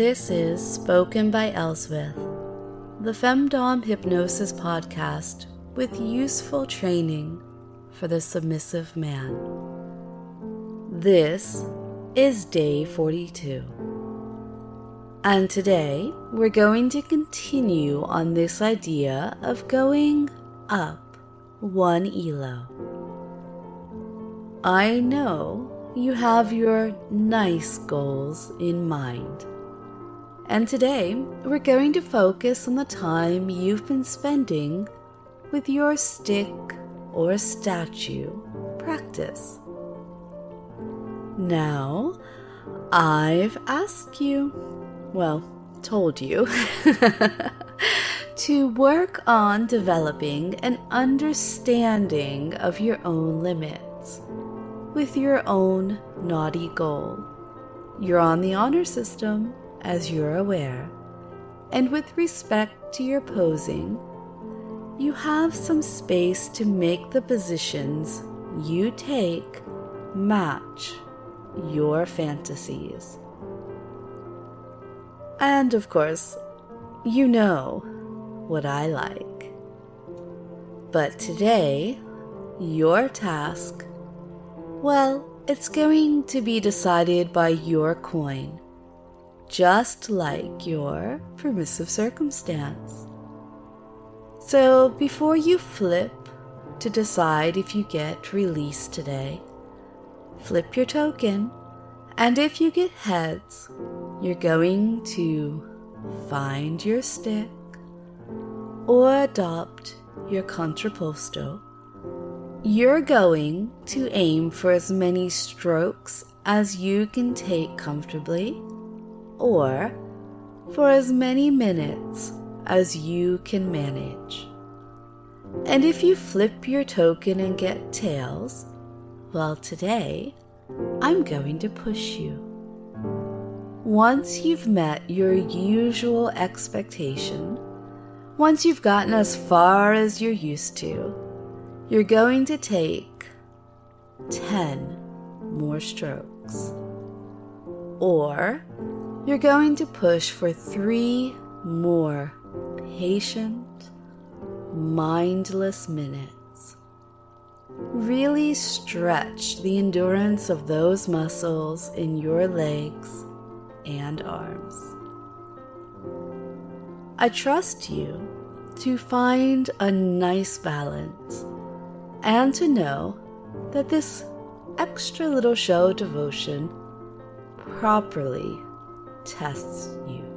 This is Spoken by Elswith, the Femdom Hypnosis podcast with useful training for the submissive man. This is day 42. And today we're going to continue on this idea of going up one elo. I know you have your nice goals in mind. And today we're going to focus on the time you've been spending with your stick or statue practice. Now, I've asked you, well, told you, to work on developing an understanding of your own limits with your own naughty goal. You're on the honor system, as you're aware, and with respect to your posing, you have some space to make the positions you take match your fantasies. And of course, you know what I like. But today, your task, well, it's going to be decided by your coin, just like your permissive circumstance. So before you flip to decide if you get released today, flip your token, and if you get heads, you're going to find your stick or adopt your contrapposto. You're going to aim for as many strokes as you can take comfortably, or for as many minutes as you can manage. And if you flip your token and get tails, well, today I'm going to push you. Once you've met your usual expectation, once you've gotten as far as you're used to, you're going to take 10 more strokes. Or you're going to push for three more patient, mindless minutes. Really stretch the endurance of those muscles in your legs and arms. I trust you to find a nice balance and to know that this extra little show of devotion properly tests you.